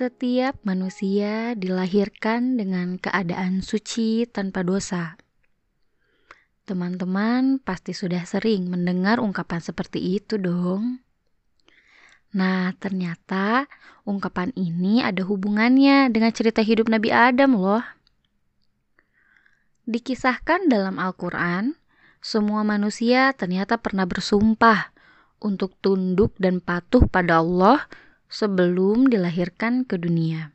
Setiap manusia dilahirkan dengan keadaan suci tanpa dosa. Teman-teman pasti sudah sering mendengar ungkapan seperti itu, dong. Nah, ternyata ungkapan ini ada hubungannya dengan cerita hidup Nabi Adam, loh. Dikisahkan dalam Al-Quran, semua manusia ternyata pernah bersumpah untuk tunduk dan patuh pada Allah sebelum dilahirkan ke dunia.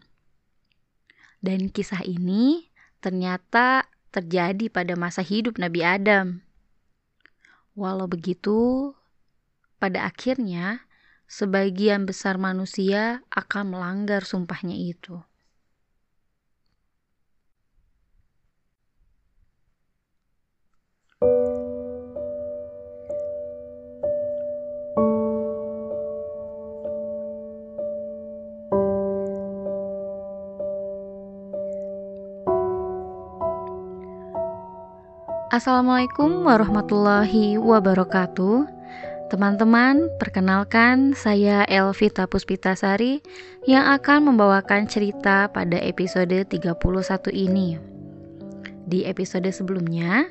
Dan kisah ini ternyata terjadi pada masa hidup Nabi Adam. Walau begitu, pada akhirnya sebagian besar manusia akan melanggar sumpahnya itu. Assalamualaikum warahmatullahi wabarakatuh. Teman-teman, perkenalkan saya Elvita Puspitasari yang akan membawakan cerita pada episode 31 ini. Di episode sebelumnya,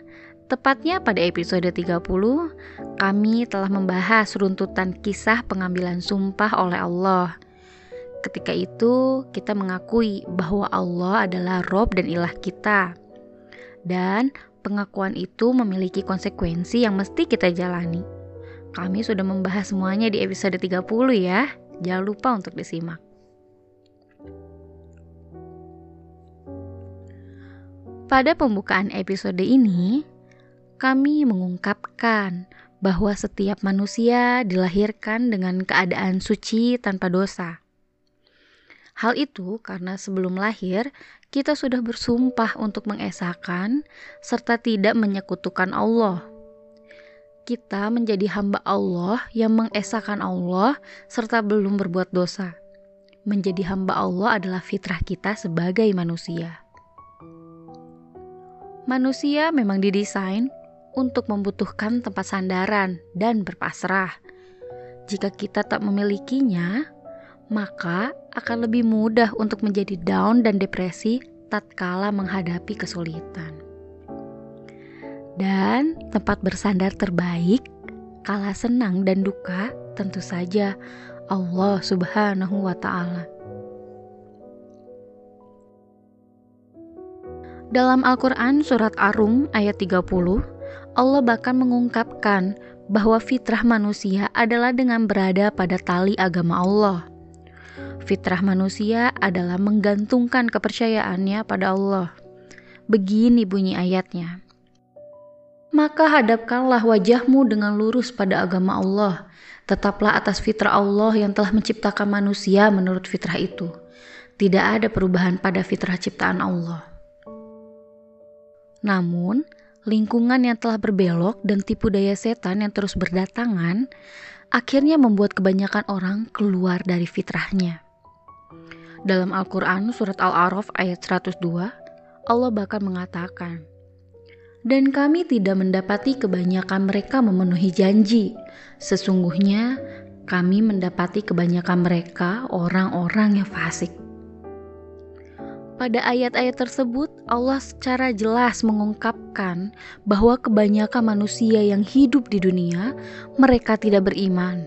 tepatnya pada episode 30, kami telah membahas runtutan kisah pengambilan sumpah oleh Allah. Ketika itu, kita mengakui bahwa Allah adalah Rob dan Ilah kita. Dan pengakuan itu memiliki konsekuensi yang mesti kita jalani. Kami sudah membahas semuanya di episode 30 ya. Jangan lupa untuk disimak. Pada pembukaan episode ini, kami mengungkapkan bahwa setiap manusia dilahirkan dengan keadaan suci tanpa dosa. Hal itu karena sebelum lahir, kita sudah bersumpah untuk mengesahkan serta tidak menyekutukan Allah. Kita menjadi hamba Allah yang mengesahkan Allah serta belum berbuat dosa. Menjadi hamba Allah adalah fitrah kita sebagai manusia. Manusia memang didesain untuk membutuhkan tempat sandaran dan berpasrah. Jika kita tak memilikinya, maka akan lebih mudah untuk menjadi down dan depresi tatkala menghadapi kesulitan. Dan tempat bersandar terbaik kala senang dan duka tentu saja Allah Subhanahu wa taala. Dalam Al-Qur'an surat Ar-Rum ayat 30, Allah bahkan mengungkapkan bahwa fitrah manusia adalah dengan berada pada tali agama Allah. Fitrah manusia adalah menggantungkan kepercayaannya pada Allah. Begini bunyi ayatnya. Maka hadapkanlah wajahmu dengan lurus pada agama Allah. Tetaplah atas fitrah Allah yang telah menciptakan manusia menurut fitrah itu. Tidak ada perubahan pada fitrah ciptaan Allah. Namun, lingkungan yang telah berbelok dan tipu daya setan yang terus berdatangan akhirnya membuat kebanyakan orang keluar dari fitrahnya. Dalam Al-Quran surat Al-A'raf ayat 102, Allah bahkan mengatakan, Dan kami tidak mendapati kebanyakan mereka memenuhi janji. Sesungguhnya kami mendapati kebanyakan mereka orang-orang yang fasik. Pada ayat-ayat tersebut, Allah secara jelas mengungkapkan bahwa kebanyakan manusia yang hidup di dunia mereka tidak beriman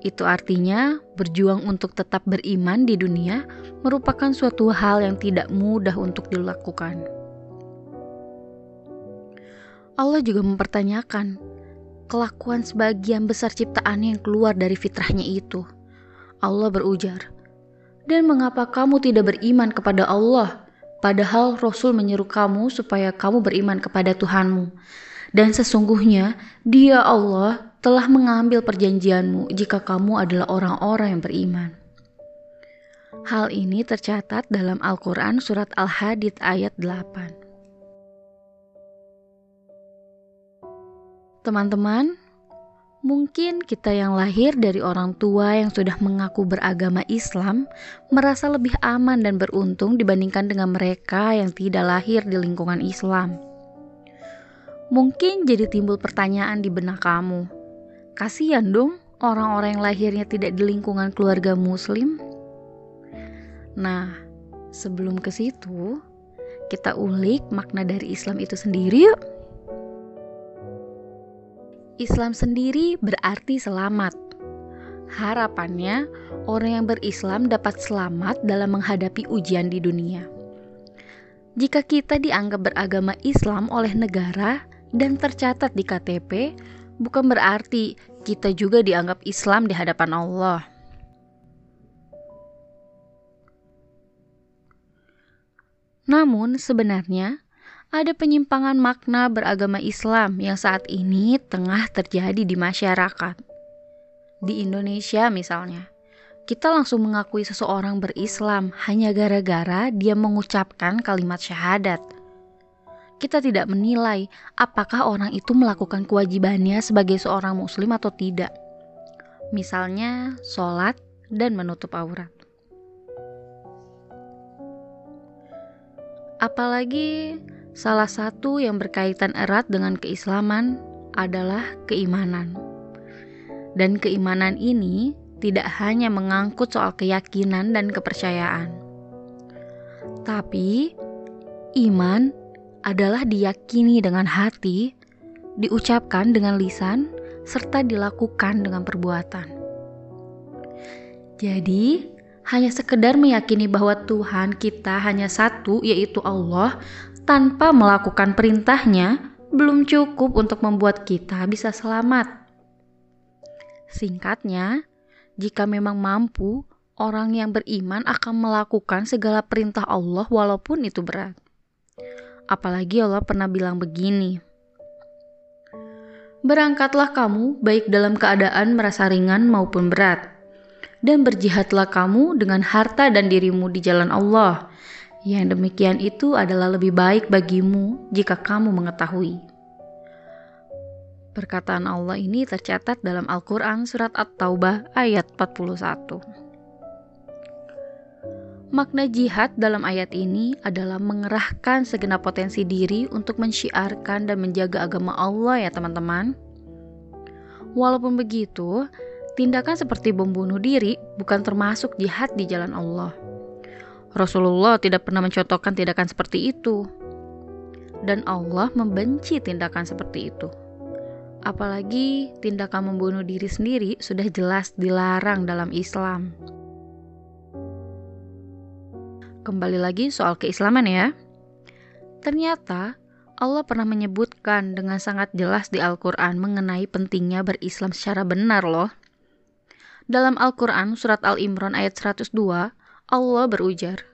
itu artinya berjuang untuk tetap beriman di dunia merupakan suatu hal yang tidak mudah untuk dilakukan. Allah juga mempertanyakan kelakuan sebagian besar ciptaan yang keluar dari fitrahnya itu. Allah berujar, "Dan mengapa kamu tidak beriman kepada Allah, padahal Rasul menyeru kamu supaya kamu beriman kepada Tuhanmu?" Dan sesungguhnya Dia Allah telah mengambil perjanjianmu jika kamu adalah orang-orang yang beriman. Hal ini tercatat dalam Al-Quran Surat Al-Hadid ayat 8. Teman-teman, mungkin kita yang lahir dari orang tua yang sudah mengaku beragama Islam merasa lebih aman dan beruntung dibandingkan dengan mereka yang tidak lahir di lingkungan Islam. Mungkin jadi timbul pertanyaan di benak kamu, Kasihan dong orang-orang yang lahirnya tidak di lingkungan keluarga muslim. Nah, sebelum ke situ, kita ulik makna dari Islam itu sendiri yuk. Islam sendiri berarti selamat. Harapannya, orang yang berislam dapat selamat dalam menghadapi ujian di dunia. Jika kita dianggap beragama Islam oleh negara dan tercatat di KTP, bukan berarti kita juga dianggap Islam di hadapan Allah. Namun, sebenarnya ada penyimpangan makna beragama Islam yang saat ini tengah terjadi di masyarakat. Di Indonesia, misalnya, kita langsung mengakui seseorang berislam hanya gara-gara dia mengucapkan kalimat syahadat. Kita tidak menilai apakah orang itu melakukan kewajibannya sebagai seorang Muslim atau tidak, misalnya sholat dan menutup aurat. Apalagi salah satu yang berkaitan erat dengan keislaman adalah keimanan. Dan keimanan ini tidak hanya mengangkut soal keyakinan dan kepercayaan. Tapi iman adalah diyakini dengan hati, diucapkan dengan lisan, serta dilakukan dengan perbuatan. Jadi, hanya sekedar meyakini bahwa Tuhan kita hanya satu, yaitu Allah, tanpa melakukan perintahnya, belum cukup untuk membuat kita bisa selamat. Singkatnya, jika memang mampu, orang yang beriman akan melakukan segala perintah Allah walaupun itu berat. Apalagi Allah pernah bilang begini, Berangkatlah kamu baik dalam keadaan merasa ringan maupun berat dan berjihadlah kamu dengan harta dan dirimu di jalan Allah. Yang demikian itu adalah lebih baik bagimu jika kamu mengetahui. Perkataan Allah ini tercatat dalam Al-Quran Surat At-Taubah ayat 41. Makna jihad dalam ayat ini adalah mengerahkan segenap potensi diri untuk mensyiarkan dan menjaga agama Allah ya teman-teman. Walaupun begitu, Tindakan seperti membunuh diri bukan termasuk jihad di jalan Allah. Rasulullah tidak pernah mencontohkan tindakan seperti itu. Dan Allah membenci tindakan seperti itu. Apalagi tindakan membunuh diri sendiri sudah jelas dilarang dalam Islam. Kembali lagi soal keislaman ya. Ternyata Allah pernah menyebutkan dengan sangat jelas di Al-Quran mengenai pentingnya berislam secara benar loh. Dalam Al-Quran, surat Al-Imran ayat 102, Allah berujar,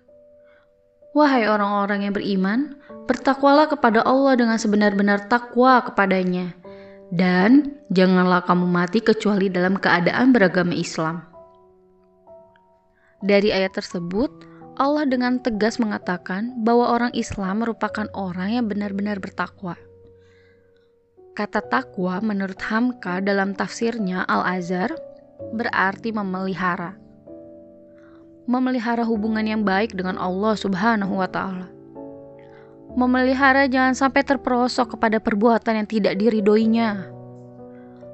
Wahai orang-orang yang beriman, bertakwalah kepada Allah dengan sebenar-benar takwa kepadanya, dan janganlah kamu mati kecuali dalam keadaan beragama Islam. Dari ayat tersebut, Allah dengan tegas mengatakan bahwa orang Islam merupakan orang yang benar-benar bertakwa. Kata takwa menurut Hamka dalam tafsirnya Al-Azhar berarti memelihara. Memelihara hubungan yang baik dengan Allah Subhanahu wa taala. Memelihara jangan sampai terperosok kepada perbuatan yang tidak diridoinya.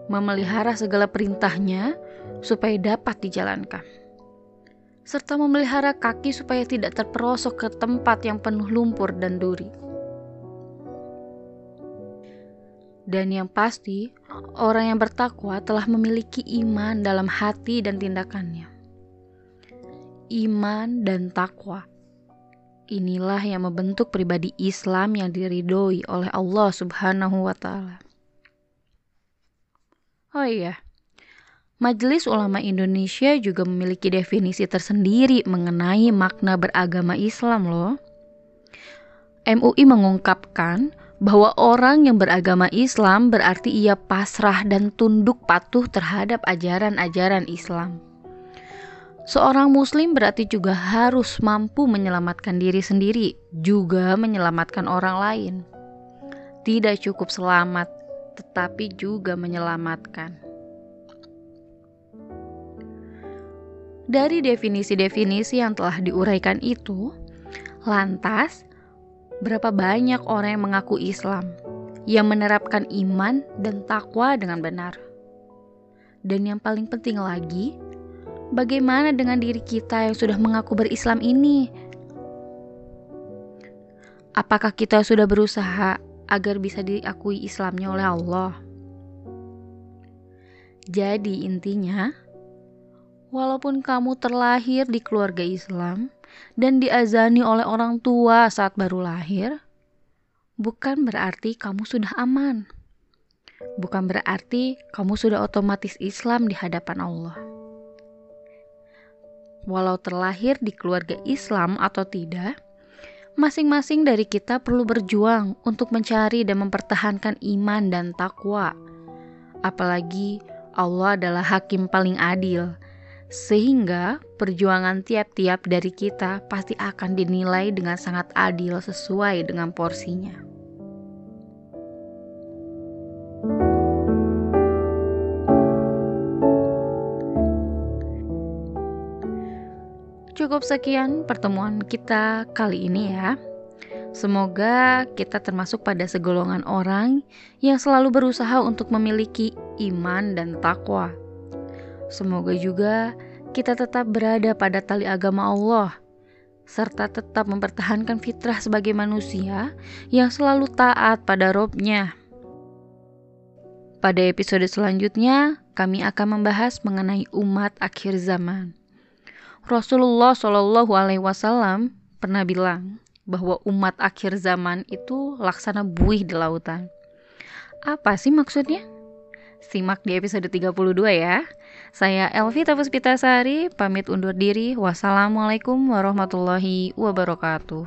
Memelihara segala perintahnya supaya dapat dijalankan. Serta memelihara kaki supaya tidak terperosok ke tempat yang penuh lumpur dan duri. Dan yang pasti, orang yang bertakwa telah memiliki iman dalam hati dan tindakannya. Iman dan takwa. Inilah yang membentuk pribadi Islam yang diridhoi oleh Allah Subhanahu wa taala. Oh iya. Majelis Ulama Indonesia juga memiliki definisi tersendiri mengenai makna beragama Islam loh. MUI mengungkapkan bahwa orang yang beragama Islam berarti ia pasrah dan tunduk patuh terhadap ajaran-ajaran Islam. Seorang Muslim berarti juga harus mampu menyelamatkan diri sendiri, juga menyelamatkan orang lain. Tidak cukup selamat, tetapi juga menyelamatkan. Dari definisi-definisi yang telah diuraikan itu, lantas berapa banyak orang yang mengaku Islam yang menerapkan iman dan takwa dengan benar. Dan yang paling penting lagi, bagaimana dengan diri kita yang sudah mengaku berislam ini? Apakah kita sudah berusaha agar bisa diakui Islamnya oleh Allah? Jadi, intinya, walaupun kamu terlahir di keluarga Islam dan diazani oleh orang tua saat baru lahir, bukan berarti kamu sudah aman bukan berarti kamu sudah otomatis Islam di hadapan Allah. Walau terlahir di keluarga Islam atau tidak, masing-masing dari kita perlu berjuang untuk mencari dan mempertahankan iman dan takwa. Apalagi Allah adalah hakim paling adil, sehingga perjuangan tiap-tiap dari kita pasti akan dinilai dengan sangat adil sesuai dengan porsinya. Cukup sekian pertemuan kita kali ini ya. Semoga kita termasuk pada segolongan orang yang selalu berusaha untuk memiliki iman dan takwa. Semoga juga kita tetap berada pada tali agama Allah serta tetap mempertahankan fitrah sebagai manusia yang selalu taat pada robnya. Pada episode selanjutnya, kami akan membahas mengenai umat akhir zaman. Rasulullah Shallallahu Alaihi Wasallam pernah bilang bahwa umat akhir zaman itu laksana buih di lautan. Apa sih maksudnya? Simak di episode 32 ya. Saya Elvi Tapuspitasari, pamit undur diri. Wassalamualaikum warahmatullahi wabarakatuh.